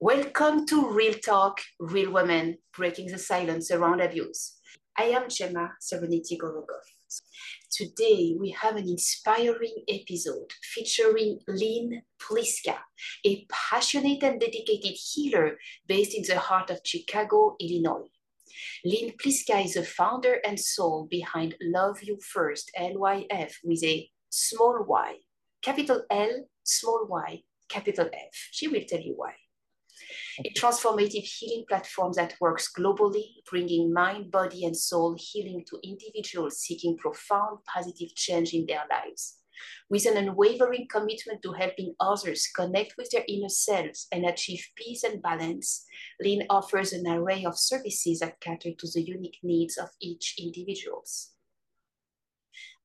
Welcome to Real Talk, Real Women, Breaking the Silence Around Abuse. I am Gemma Serenity Gorogov. Today, we have an inspiring episode featuring Lynn Pliska, a passionate and dedicated healer based in the heart of Chicago, Illinois. Lynn Pliska is the founder and soul behind Love You First, LYF, with a small y, capital L, small y, capital F. She will tell you why a transformative healing platform that works globally, bringing mind, body, and soul healing to individuals seeking profound positive change in their lives. With an unwavering commitment to helping others connect with their inner selves and achieve peace and balance, Lynn offers an array of services that cater to the unique needs of each individuals.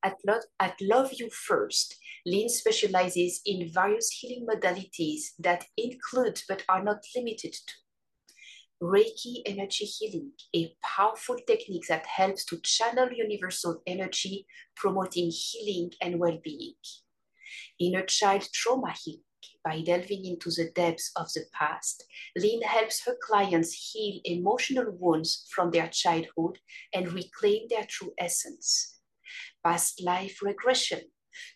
At, Lo- at Love You First, Lynn specializes in various healing modalities that include but are not limited to Reiki energy healing, a powerful technique that helps to channel universal energy, promoting healing and well being. Inner child trauma healing. By delving into the depths of the past, Lynn helps her clients heal emotional wounds from their childhood and reclaim their true essence. Past life regression.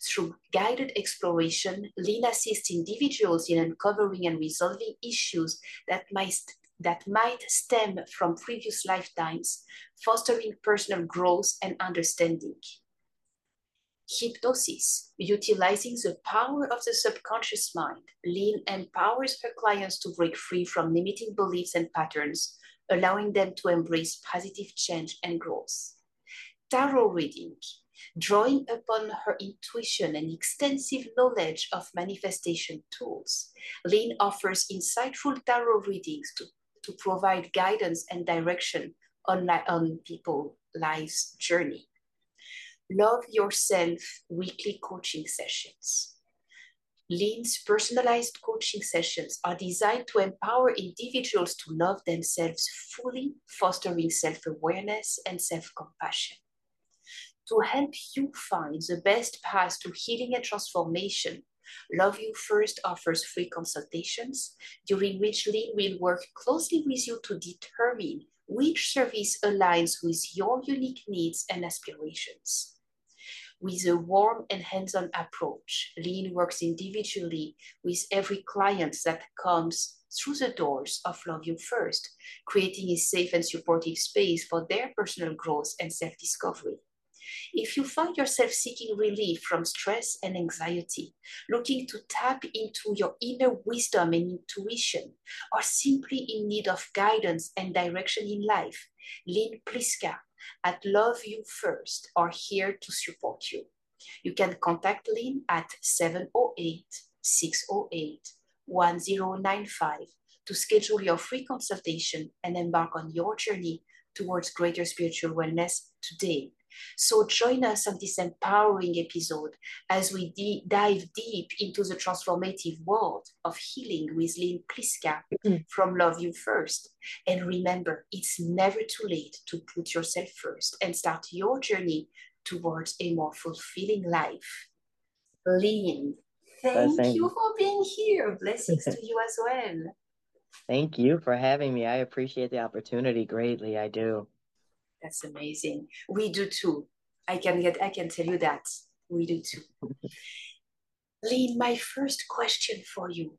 Through guided exploration, Lynn assists individuals in uncovering and resolving issues that might, that might stem from previous lifetimes, fostering personal growth and understanding. Hypnosis, utilizing the power of the subconscious mind, Lynn empowers her clients to break free from limiting beliefs and patterns, allowing them to embrace positive change and growth. Tarot reading, drawing upon her intuition and extensive knowledge of manifestation tools. Lynn offers insightful tarot readings to, to provide guidance and direction on, on people's life's journey. Love Yourself weekly coaching sessions. Lynn's personalized coaching sessions are designed to empower individuals to love themselves fully, fostering self awareness and self compassion. To help you find the best path to healing and transformation, Love You First offers free consultations, during which Lynn will work closely with you to determine which service aligns with your unique needs and aspirations. With a warm and hands-on approach, Lynn works individually with every client that comes through the doors of Love You First, creating a safe and supportive space for their personal growth and self-discovery. If you find yourself seeking relief from stress and anxiety, looking to tap into your inner wisdom and intuition, or simply in need of guidance and direction in life, Lynn Pliska at Love You First are here to support you. You can contact Lynn at 708 608 1095 to schedule your free consultation and embark on your journey towards greater spiritual wellness today. So join us on this empowering episode as we de- dive deep into the transformative world of healing with Lynn Pliska mm-hmm. from Love You First. And remember, it's never too late to put yourself first and start your journey towards a more fulfilling life. Lynn, thank Blessings. you for being here. Blessings to you as well. Thank you for having me. I appreciate the opportunity greatly. I do. That's amazing. We do too. I can get I can tell you that. We do too. Lynn, my first question for you.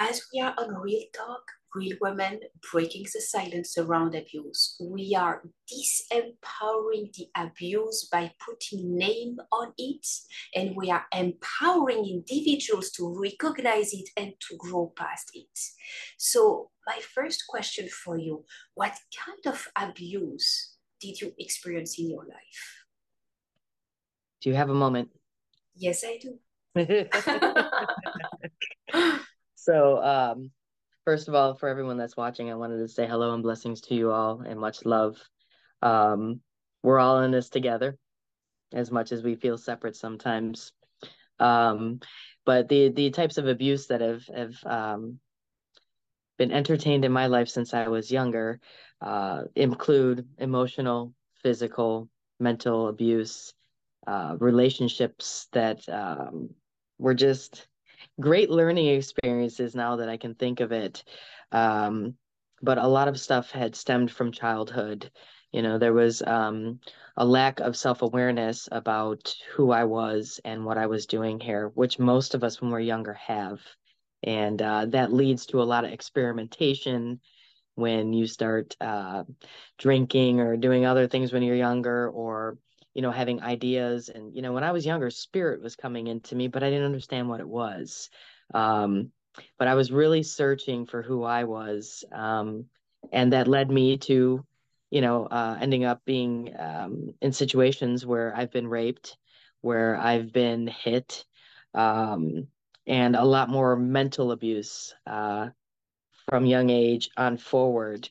As we are on Real Talk, Real Women breaking the silence around abuse, we are disempowering the abuse by putting name on it, and we are empowering individuals to recognize it and to grow past it. So, my first question for you what kind of abuse did you experience in your life? Do you have a moment? Yes, I do. so, um, first of all, for everyone that's watching, I wanted to say hello and blessings to you all and much love. Um, we're all in this together, as much as we feel separate sometimes. Um, but the the types of abuse that have have um, been entertained in my life since I was younger uh, include emotional, physical, mental abuse, uh, relationships that um, were just great learning experiences now that I can think of it. Um, but a lot of stuff had stemmed from childhood. You know, there was um, a lack of self awareness about who I was and what I was doing here, which most of us when we're younger have. And uh, that leads to a lot of experimentation when you start uh, drinking or doing other things when you're younger or you know having ideas and you know when i was younger spirit was coming into me but i didn't understand what it was. Um, but i was really searching for who i was um, and that led me to you know uh, ending up being um, in situations where i've been raped where i've been hit um, and a lot more mental abuse uh, from young age on forward,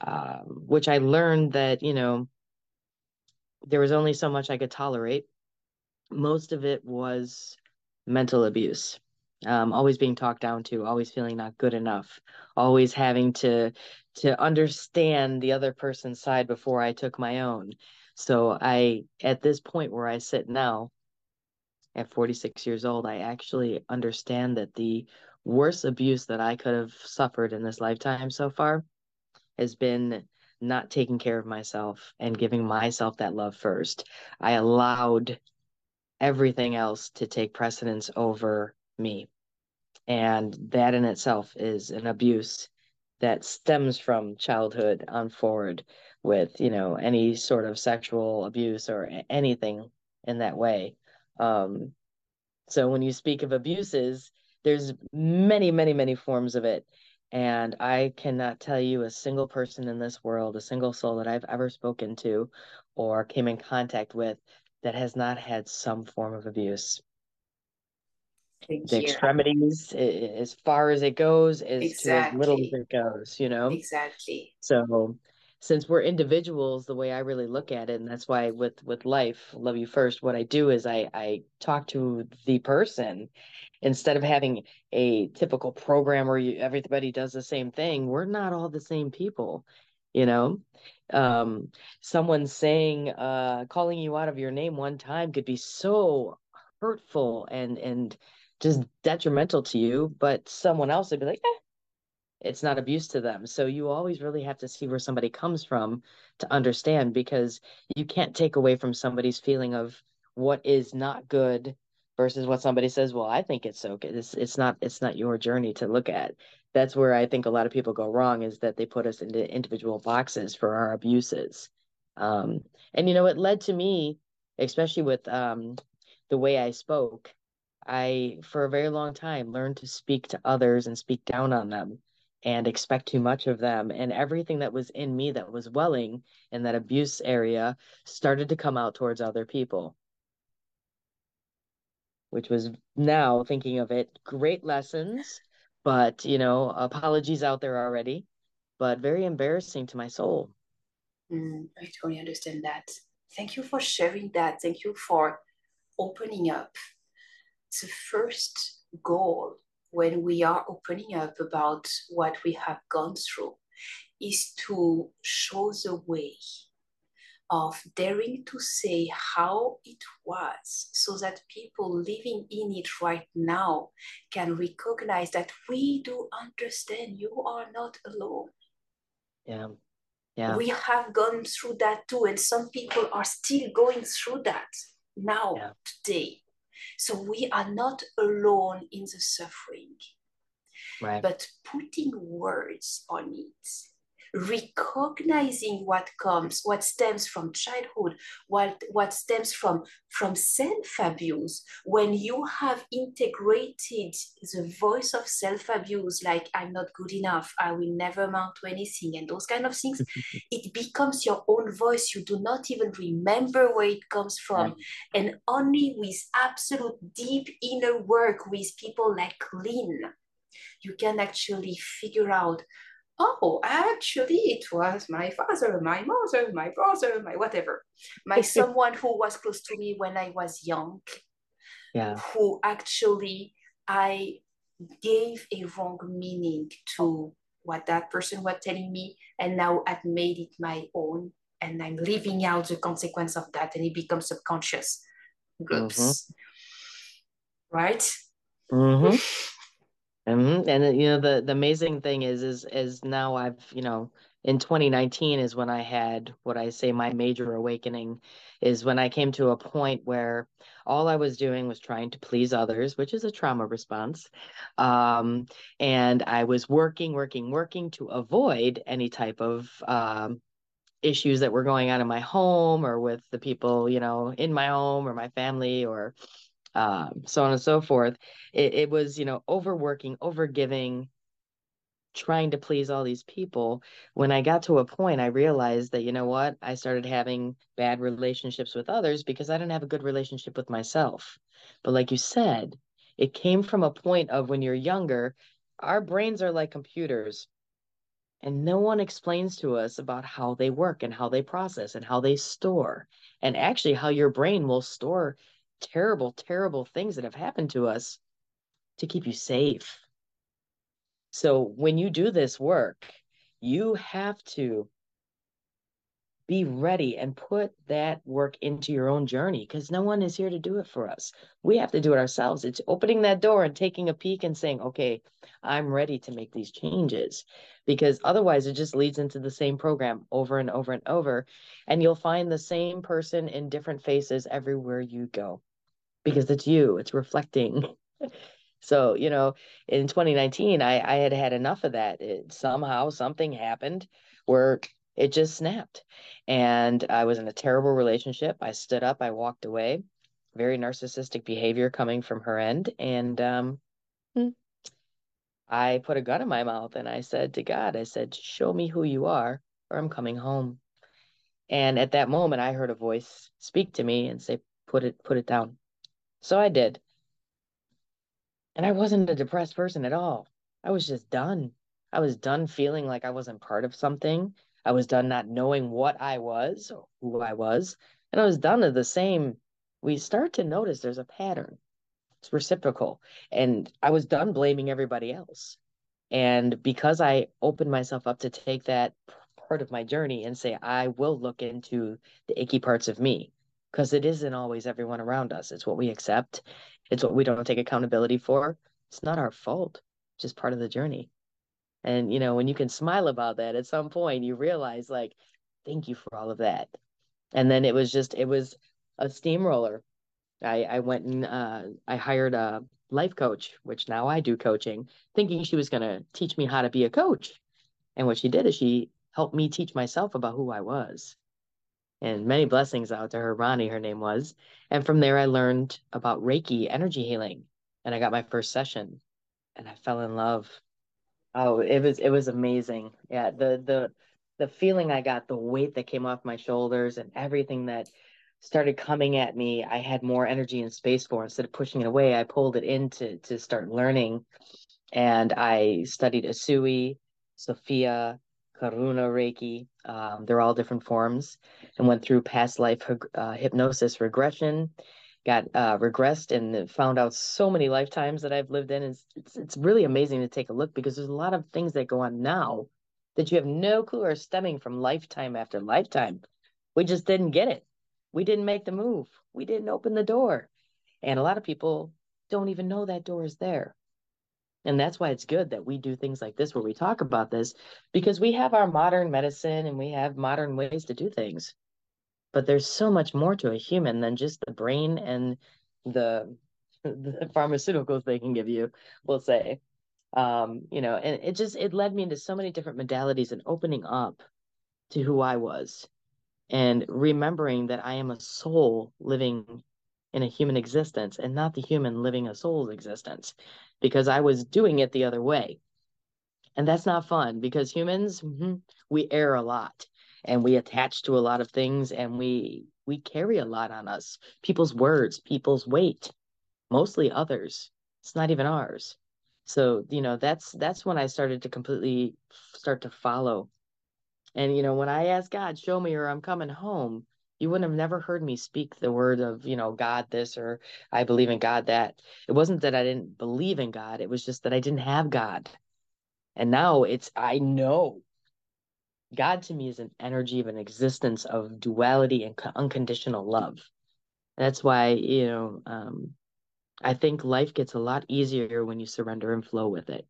um, which I learned that, you know, there was only so much I could tolerate. Most of it was mental abuse. Um, always being talked down to, always feeling not good enough, always having to to understand the other person's side before I took my own. So I, at this point where I sit now, at 46 years old, I actually understand that the worst abuse that I could have suffered in this lifetime so far has been not taking care of myself and giving myself that love first. I allowed everything else to take precedence over me. And that in itself is an abuse that stems from childhood on forward with, you know, any sort of sexual abuse or anything in that way. Um, so when you speak of abuses, there's many, many, many forms of it. And I cannot tell you a single person in this world, a single soul that I've ever spoken to or came in contact with that has not had some form of abuse. Thank the you. extremities, as far as it goes, is exactly. to as little as it goes, you know? Exactly. So since we're individuals the way i really look at it and that's why with with life love you first what i do is i i talk to the person instead of having a typical program where you, everybody does the same thing we're not all the same people you know um someone saying uh calling you out of your name one time could be so hurtful and and just detrimental to you but someone else would be like eh, it's not abuse to them. So you always really have to see where somebody comes from to understand because you can't take away from somebody's feeling of what is not good versus what somebody says, well, I think it's so good. It's it's not it's not your journey to look at. That's where I think a lot of people go wrong is that they put us into individual boxes for our abuses. Um, and you know, it led to me, especially with um, the way I spoke, I for a very long time learned to speak to others and speak down on them and expect too much of them. And everything that was in me that was welling in that abuse area started to come out towards other people. Which was now thinking of it, great lessons, but you know, apologies out there already, but very embarrassing to my soul. Mm, I totally understand that. Thank you for sharing that. Thank you for opening up. The first goal when we are opening up about what we have gone through is to show the way of daring to say how it was so that people living in it right now can recognize that we do understand you are not alone. Yeah. Yeah. We have gone through that too, and some people are still going through that now, yeah. today. So we are not alone in the suffering. Right. But putting words on it, recognizing what comes, what stems from childhood, what, what stems from, from self-abuse, when you have integrated the voice of self-abuse, like I'm not good enough, I will never amount to anything, and those kind of things, it becomes your own voice. You do not even remember where it comes from. Right. And only with absolute deep inner work with people like Lynn, you can actually figure out oh, actually, it was my father, my mother, my brother, my whatever, my someone who was close to me when I was young, yeah. who actually I gave a wrong meaning to what that person was telling me, and now I've made it my own, and I'm living out the consequence of that, and it becomes subconscious groups, mm-hmm. right? Mm-hmm. Mm-hmm. And you know the the amazing thing is is is now I've you know in 2019 is when I had what I say my major awakening is when I came to a point where all I was doing was trying to please others, which is a trauma response. Um, and I was working, working, working to avoid any type of um, issues that were going on in my home or with the people, you know, in my home or my family or um, so on and so forth. It, it was, you know, overworking, overgiving, trying to please all these people. When I got to a point, I realized that, you know what, I started having bad relationships with others because I didn't have a good relationship with myself. But like you said, it came from a point of when you're younger, our brains are like computers. And no one explains to us about how they work and how they process and how they store, and actually how your brain will store terrible, terrible things that have happened to us to keep you safe. So when you do this work, you have to be ready and put that work into your own journey because no one is here to do it for us. We have to do it ourselves. It's opening that door and taking a peek and saying, okay, I'm ready to make these changes because otherwise it just leads into the same program over and over and over. And you'll find the same person in different faces everywhere you go because it's you, it's reflecting. so, you know, in 2019, I, I had had enough of that. It, somehow something happened where it just snapped. And I was in a terrible relationship. I stood up, I walked away. Very narcissistic behavior coming from her end. And um, hmm, I put a gun in my mouth and I said to God, I said, Show me who you are, or I'm coming home. And at that moment, I heard a voice speak to me and say, Put it, put it down. So I did. And I wasn't a depressed person at all. I was just done. I was done feeling like I wasn't part of something. I was done not knowing what I was or who I was. And I was done to the same. We start to notice there's a pattern. It's reciprocal. And I was done blaming everybody else. And because I opened myself up to take that part of my journey and say, I will look into the icky parts of me, because it isn't always everyone around us. It's what we accept, it's what we don't take accountability for. It's not our fault, it's just part of the journey. And, you know, when you can smile about that at some point, you realize, like, thank you for all of that. And then it was just, it was a steamroller. I, I went and uh, I hired a life coach, which now I do coaching, thinking she was going to teach me how to be a coach. And what she did is she helped me teach myself about who I was. And many blessings out to her, Ronnie, her name was. And from there, I learned about Reiki energy healing. And I got my first session and I fell in love. Oh, it was it was amazing. Yeah, the the the feeling I got, the weight that came off my shoulders and everything that started coming at me, I had more energy and space for. Instead of pushing it away, I pulled it in to to start learning. And I studied Usui, Sophia, Karuna Reiki. Um, they're all different forms, and went through past life uh, hypnosis regression. Got uh, regressed and found out so many lifetimes that I've lived in. It's, it's it's really amazing to take a look because there's a lot of things that go on now that you have no clue are stemming from lifetime after lifetime. We just didn't get it. We didn't make the move. We didn't open the door, and a lot of people don't even know that door is there. And that's why it's good that we do things like this where we talk about this because we have our modern medicine and we have modern ways to do things. But there's so much more to a human than just the brain and the, the pharmaceuticals they can give you, we'll say. Um, you know, and it just it led me into so many different modalities and opening up to who I was and remembering that I am a soul living in a human existence and not the human living a soul's existence because I was doing it the other way. And that's not fun because humans, mm-hmm, we err a lot and we attach to a lot of things and we we carry a lot on us. People's words, people's weight, mostly others. It's not even ours. So, you know, that's that's when I started to completely start to follow. And you know, when I asked God, show me or I'm coming home, you wouldn't have never heard me speak the word of you know god this or i believe in god that it wasn't that i didn't believe in god it was just that i didn't have god and now it's i know god to me is an energy of an existence of duality and unconditional love that's why you know um I think life gets a lot easier when you surrender and flow with it.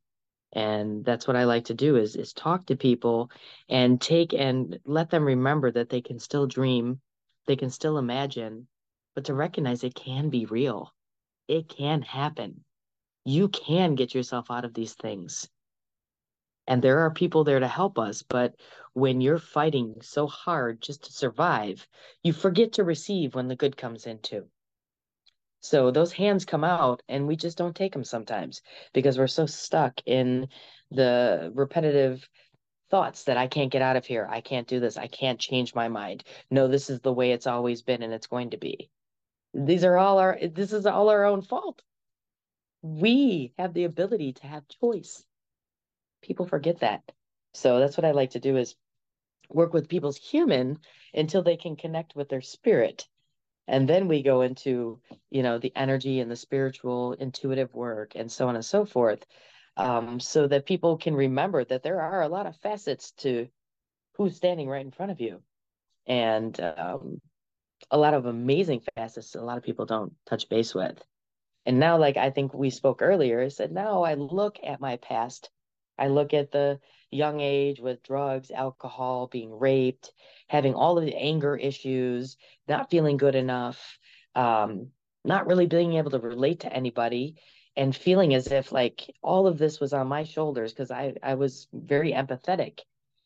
And that's what I like to do is is talk to people and take and let them remember that they can still dream, they can still imagine, but to recognize it can be real. It can happen. You can get yourself out of these things. And there are people there to help us, but when you're fighting so hard just to survive, you forget to receive when the good comes in too. So those hands come out and we just don't take them sometimes because we're so stuck in the repetitive thoughts that I can't get out of here. I can't do this. I can't change my mind. No, this is the way it's always been and it's going to be. These are all our this is all our own fault. We have the ability to have choice. People forget that. So that's what I like to do is work with people's human until they can connect with their spirit. And then we go into you know the energy and the spiritual intuitive work and so on and so forth um, so that people can remember that there are a lot of facets to who's standing right in front of you. And um, a lot of amazing facets a lot of people don't touch base with. And now like i think we spoke earlier said now i look at my past i look at the young age with drugs alcohol being raped having all of the anger issues, not feeling good enough, um, not really being able to relate to anybody, and feeling as if like all of this was on my shoulders because I I was very empathetic,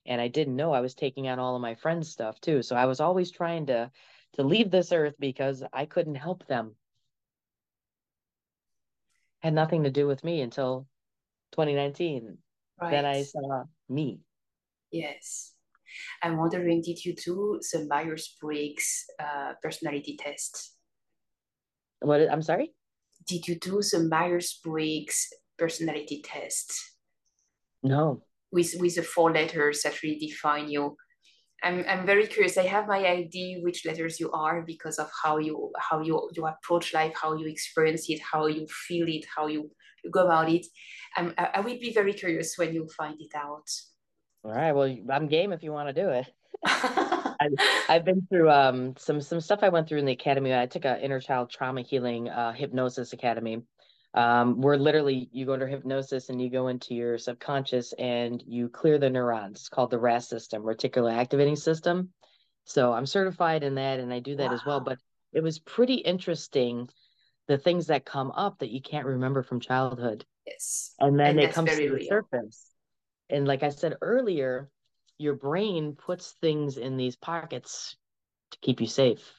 and I didn't know I was taking on all of my friends' stuff too. So I was always trying to to leave this earth because I couldn't help them. Had nothing to do with me until 2019. Right. Then I saw me. Yes. I'm wondering, did you do some Myers-Briggs uh, personality test? What? I'm sorry. Did you do some Myers-Briggs personality test? No. With with the four letters that really define you. I'm I'm very curious. I have my idea which letters you are because of how you how you you approach life, how you experience it, how you feel it, how you, you go about it. Um, I, I will be very curious when you find it out. All right. Well, I'm game if you want to do it. I've, I've been through um some some stuff I went through in the academy. I took an inner child trauma healing uh, hypnosis academy. Um, where literally you go into hypnosis and you go into your subconscious and you clear the neurons. It's called the RAS system, reticular activating system. So I'm certified in that and I do that wow. as well. But it was pretty interesting the things that come up that you can't remember from childhood. Yes. And then and it comes to the surface and like I said earlier, your brain puts things in these pockets to keep you safe.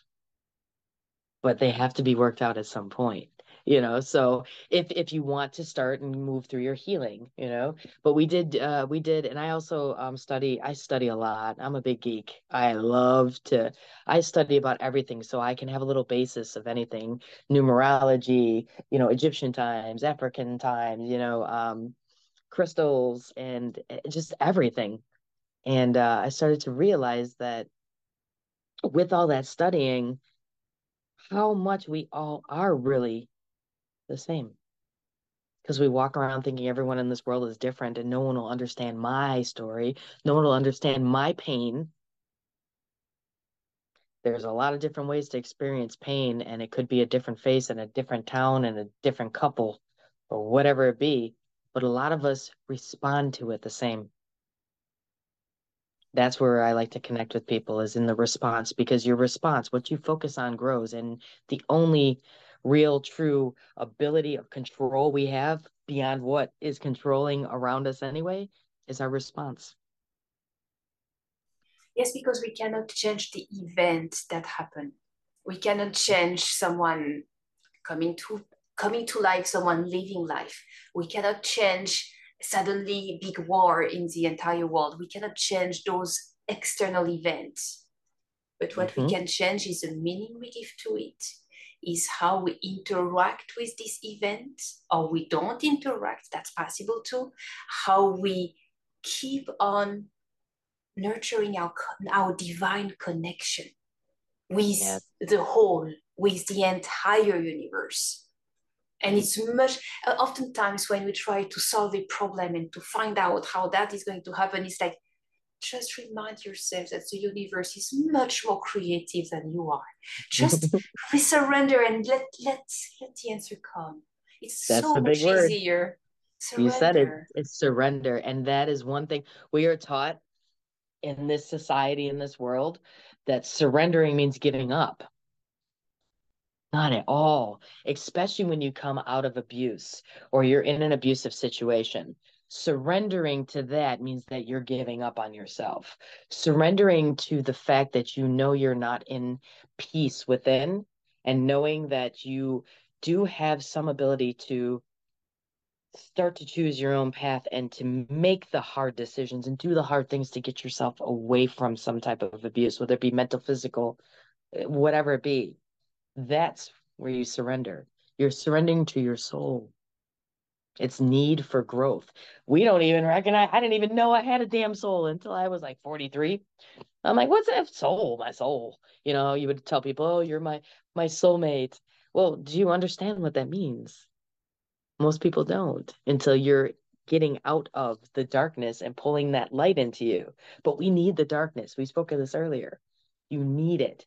But they have to be worked out at some point you know so if if you want to start and move through your healing you know but we did uh we did and i also um study i study a lot i'm a big geek i love to i study about everything so i can have a little basis of anything numerology you know egyptian times african times you know um crystals and eh, just everything. And uh, I started to realize that with all that studying, how much we all are really the same. Because we walk around thinking everyone in this world is different and no one will understand my story. No one will understand my pain. There's a lot of different ways to experience pain, and it could be a different face and a different town and a different couple or whatever it be but a lot of us respond to it the same. That's where I like to connect with people is in the response because your response, what you focus on grows. And the only real true ability of control we have beyond what is controlling around us anyway is our response. Yes, because we cannot change the event that happened. We cannot change someone coming to coming to life, someone living life. We cannot change suddenly big war in the entire world. We cannot change those external events. But what mm-hmm. we can change is the meaning we give to it, is how we interact with this event, or we don't interact, that's possible too. How we keep on nurturing our, our divine connection with yes. the whole, with the entire universe and it's much oftentimes when we try to solve a problem and to find out how that is going to happen it's like just remind yourself that the universe is much more creative than you are. Just surrender and let let let the answer come. It's That's so much word. easier. Surrender. You said it. It's surrender, and that is one thing we are taught in this society in this world that surrendering means giving up. Not at all, especially when you come out of abuse or you're in an abusive situation. Surrendering to that means that you're giving up on yourself. Surrendering to the fact that you know you're not in peace within and knowing that you do have some ability to start to choose your own path and to make the hard decisions and do the hard things to get yourself away from some type of abuse, whether it be mental, physical, eh, whatever it be. That's where you surrender. You're surrendering to your soul its need for growth. We don't even recognize, I didn't even know I had a damn soul until I was like 43. I'm like, what's that soul? My soul. You know, you would tell people, oh, you're my my soulmate. Well, do you understand what that means? Most people don't until you're getting out of the darkness and pulling that light into you. But we need the darkness. We spoke of this earlier. You need it.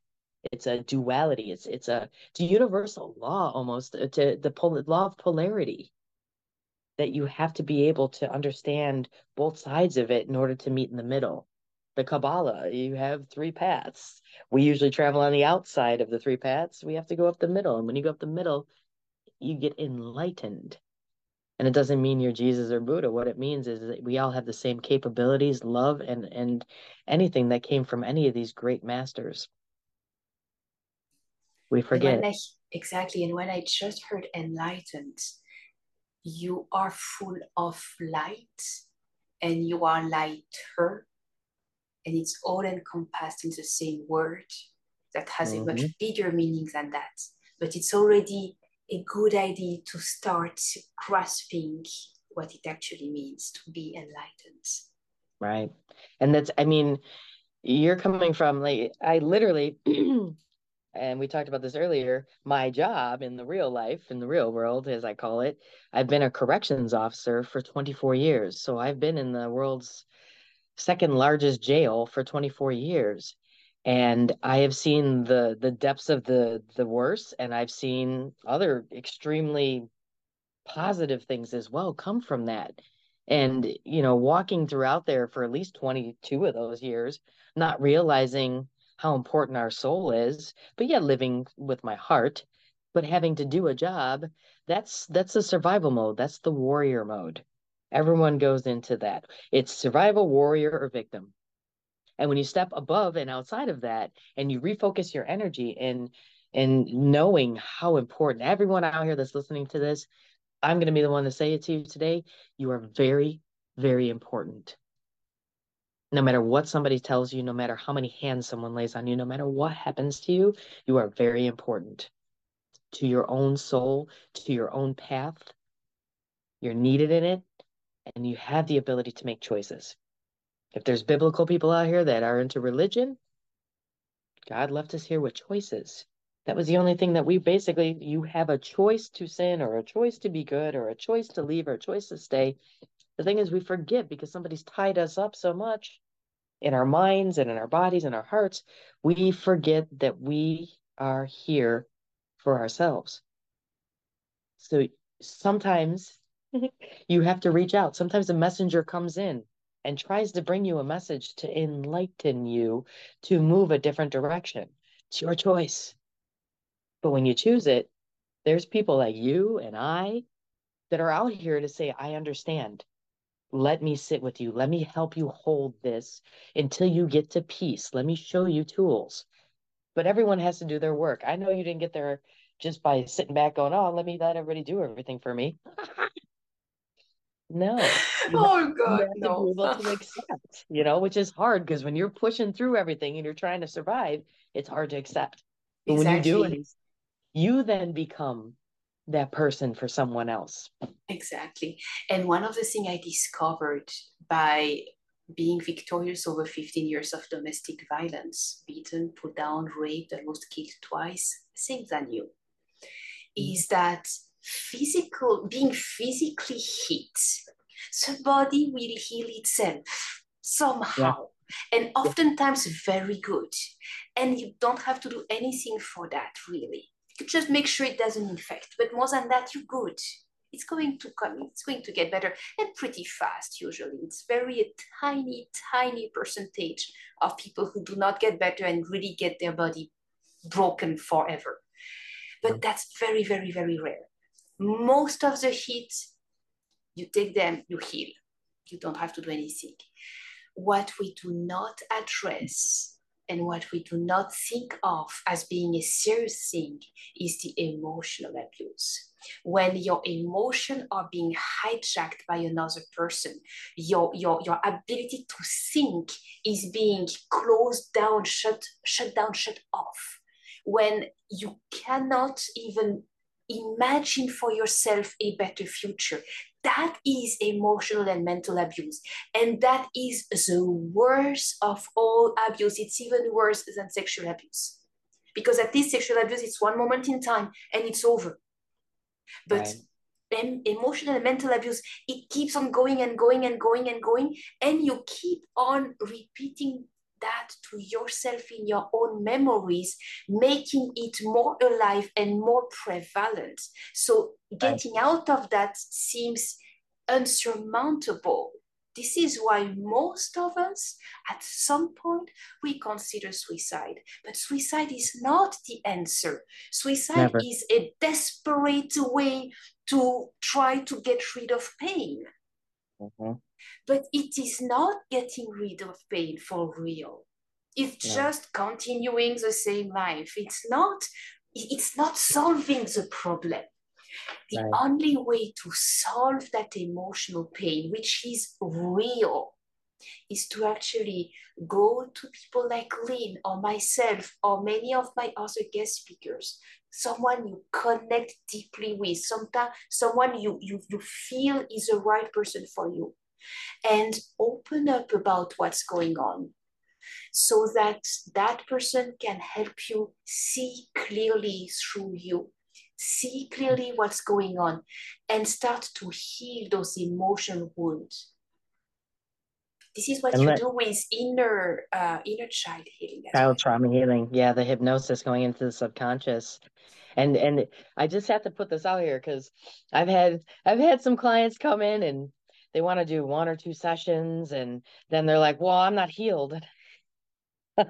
It's a duality. It's it's a it's a universal law almost uh, to the pol- law of polarity that you have to be able to understand both sides of it in order to meet in the middle. The Kabbalah, you have three paths. We usually travel on the outside of the three paths. We have to go up the middle. And when you go up the middle, you get enlightened. And it doesn't mean you're Jesus or Buddha. What it means is that we all have the same capabilities, love, and and anything that came from any of these great masters. We forget. I, exactly. And when I just heard enlightened, you are full of light and you are lighter and it's all encompassed in the same word that has mm-hmm. a much mm-hmm. bigger meaning than that but it's already a good idea to start grasping what it actually means to be enlightened right and that's i mean you're coming from like i literally and we talked about this earlier my job in the real life in the real world as i call it i've been a corrections officer for 24 years. So i've been in the world's second largest jail for 24 years. And i have seen the the depths of the the worst and i've seen other extremely positive things as well come from that. And you know walking throughout there for at least 22 of those years not realizing how important our soul is, but yeah, living with my heart, but having to do a job, that's that's the survival mode. That's the warrior mode. Everyone goes into that. It's survival, warrior, or victim. And when you step above and outside of that and you refocus your energy in in knowing how important everyone out here that's listening to this, I'm going to be the one to say it to you today. You are very, very important no matter what somebody tells you, no matter how many hands someone lays on you, no matter what happens to you, you are very important to your own soul, to your own path. You're needed in it, and you have the ability to make choices. If there's biblical people out here that are into religion, God left us here with choices. That was the only thing that we basically, you have a choice to sin or a choice to be good or a choice to leave or a choice to stay. The thing is, we forget because somebody's tied us up so much in our minds and in our bodies and our hearts, we forget that we are here for ourselves. So sometimes you have to reach out. Sometimes a messenger comes in and tries to bring you a message to enlighten you to move a different direction. It's your choice. But when you choose it, there's people like you and I that are out here to say, I understand. Let me sit with you. Let me help you hold this until you get to peace. Let me show you tools. But everyone has to do their work. I know you didn't get there just by sitting back going, oh, let me let everybody do everything for me. no. Oh God, no. able to accept, you know, which is hard because when you're pushing through everything and you're trying to survive, it's hard to accept. But exactly. when you do it, you then become that person for someone else. Exactly. And one of the things I discovered by being victorious over 15 years of domestic violence, beaten, put down, raped, almost killed twice, things than you, is mm. that physical, being physically hit, the body will heal itself somehow. and oftentimes very good. And you don't have to do anything for that, really. You just make sure it doesn't infect. But more than that, you're good. It's going to come, it's going to get better and pretty fast, usually. It's very a tiny, tiny percentage of people who do not get better and really get their body broken forever. But that's very, very, very rare. Most of the heat, you take them, you heal. You don't have to do anything. What we do not address and what we do not think of as being a serious thing is the emotional abuse. When your emotions are being hijacked by another person, your, your, your ability to think is being closed down, shut, shut down, shut off. When you cannot even imagine for yourself a better future. That is emotional and mental abuse. And that is the worst of all abuse. It's even worse than sexual abuse. Because at least sexual abuse, it's one moment in time and it's over. But right. emotional and mental abuse, it keeps on going and going and going and going. And you keep on repeating that to yourself in your own memories, making it more alive and more prevalent. So getting out of that seems unsurmountable. This is why most of us, at some point, we consider suicide. But suicide is not the answer. Suicide Never. is a desperate way to try to get rid of pain. Mm-hmm but it is not getting rid of pain for real it's yeah. just continuing the same life it's not it's not solving the problem the right. only way to solve that emotional pain which is real is to actually go to people like Lynn or myself or many of my other guest speakers, someone you connect deeply with, sometimes someone you, you, you feel is the right person for you and open up about what's going on so that that person can help you see clearly through you see clearly what's going on and start to heal those emotional wounds. This is what and you let, do with inner uh, inner child healing child well. trauma healing. Yeah the hypnosis going into the subconscious. And and i just have to put this out here because i've had i've had some clients come in and they want to do one or two sessions and then they're like, well, I'm not healed.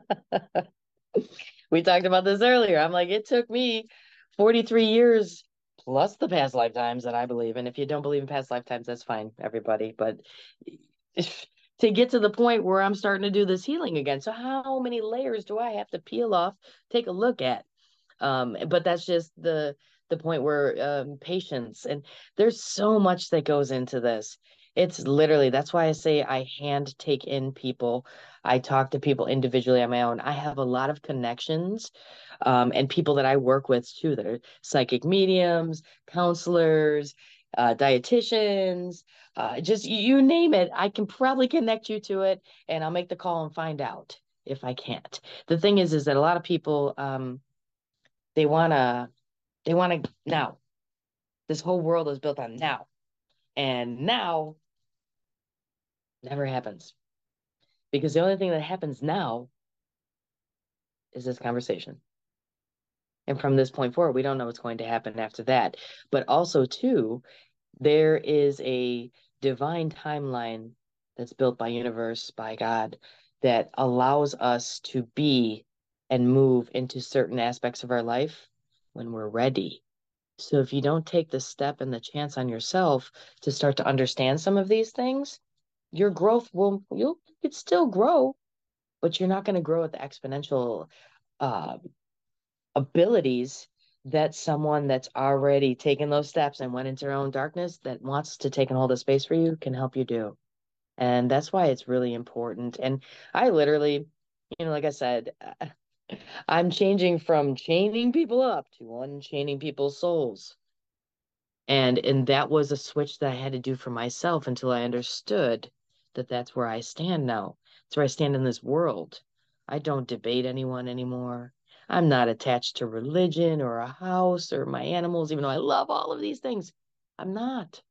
we talked about this earlier. I'm like, it took me 43 years plus the past lifetimes that I believe. And if you don't believe in past lifetimes, that's fine, everybody. But to get to the point where I'm starting to do this healing again. So how many layers do I have to peel off, take a look at? Um, but that's just the the point where um, patience and there's so much that goes into this it's literally that's why I say I hand take in people. I talk to people individually on my own. I have a lot of connections um, and people that I work with too that are psychic mediums, counselors, uh, dietitians, uh, just you name it. I can probably connect you to it and I'll make the call and find out if I can't. The thing is, is that a lot of people, um, they want to, they want to now. This whole world is built on now. And now Never happens. Because the only thing that happens now is this conversation. And from this point forward, we don't know what's going to happen after that. But also, too, there is a divine timeline that's built by universe, by God, that allows us to be and move into certain aspects of our life when we're ready. So if you don't take the step and the chance on yourself to start to understand some of these things, your growth will you'll could still grow, but you're not going to grow at the exponential uh, abilities that someone that's already taken those steps and went into their own darkness that wants to take and hold a space for you can help you do. And that's why it's really important. And I literally, you know, like I said, I'm changing from chaining people up to unchaining people's souls. And and that was a switch that I had to do for myself until I understood that that's where I stand now. It's where I stand in this world. I don't debate anyone anymore. I'm not attached to religion or a house or my animals, even though I love all of these things. I'm not.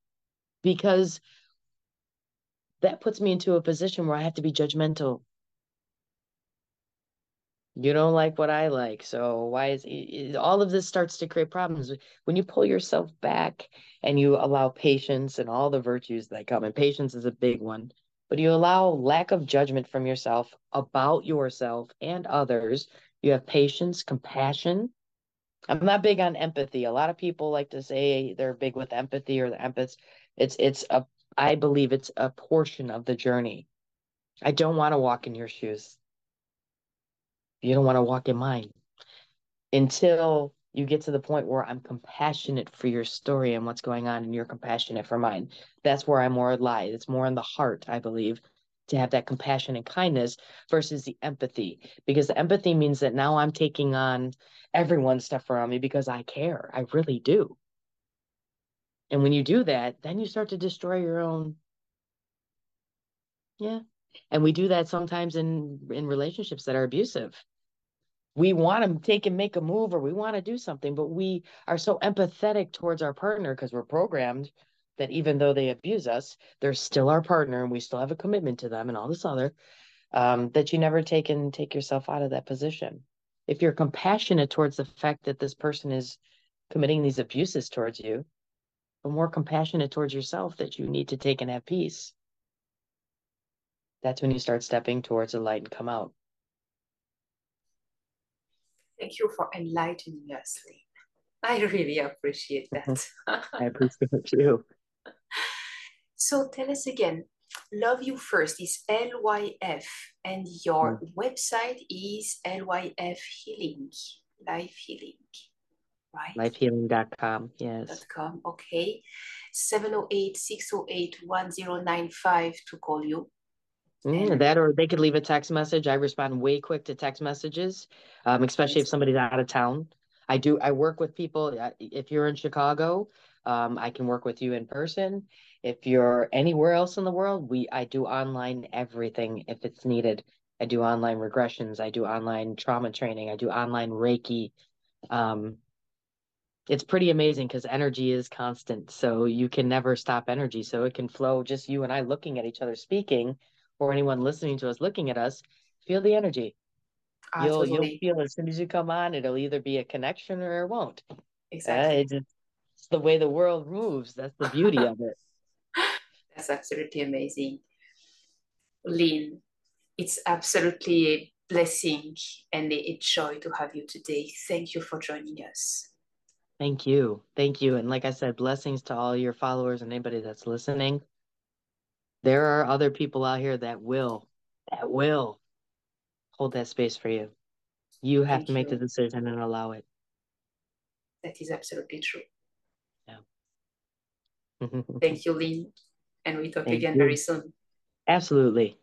Because that puts me into a position where I have to be judgmental You don't like what I like. So why is it, all of this starts to create problems when you pull yourself back and you allow patience and all the virtues that come. And patience is a big one, but you allow lack of judgment from yourself about yourself and others. You have patience, compassion. I'm not big on empathy. A lot of people like to say they're big with empathy or the empaths. It's it's a I believe it's a portion of the journey. I don't want to walk in your shoes. You don't want to walk in mine until you get to the point where I'm compassionate for your story and what's going on, and you're compassionate for mine. That's where I more lie. It's more in the heart, I believe, to have that compassion and kindness versus the empathy. Because the empathy means that now I'm taking on everyone's stuff around me because I care. I really do. And when you do that, then you start to destroy your own. Yeah. And we do that sometimes in in relationships that are abusive we want to take and make a move or we want to do something, but we are so empathetic towards our partner because we're programmed that even though they abuse us, they're still our partner and we still have a commitment to them and all this other, um, that you never take and take yourself out of that position. If you're compassionate towards the fact that this person is committing these abuses towards you, but more compassionate towards yourself that you need to take and have peace. That's when you start stepping towards the light and come out. Thank you for enlightening us, Lynn. I really appreciate that. I appreciate you. So tell us again, Love You First is LYF and your mm. website is LYF Healing, Life Healing, right? Lifehealing.com, yes. .com, okay. 708-608-1095 to call you. Mm, that or they could leave a text message. I respond way quick to text messages, um, especially if somebody's out of town. I do. I work with people. If you're in Chicago, um, I can work with you in person. If you're anywhere else in the world, we I do online everything if it's needed. I do online regressions. I do online trauma training. I do online Reiki. Um, it's pretty amazing because energy is constant, so you can never stop energy. So it can flow. Just you and I looking at each other speaking or anyone listening to us looking at us, feel the energy. Ah, you'll totally. you'll feel as soon as you come on, it'll either be a connection or it won't. Exactly. Uh, it's, it's the way the world moves. That's the beauty of it. That's absolutely amazing. Lynn, it's absolutely a blessing and a joy to have you today. Thank you for joining us. Thank you. Thank you. And like I said, blessings to all your followers and anybody that's listening there are other people out here that will that will hold that space for you you have Thank to make you. the decision and allow it that is absolutely true yeah mm-hmm. Thank you, Lynn. And we talk Thank again you. very soon. Absolutely.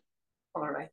All right.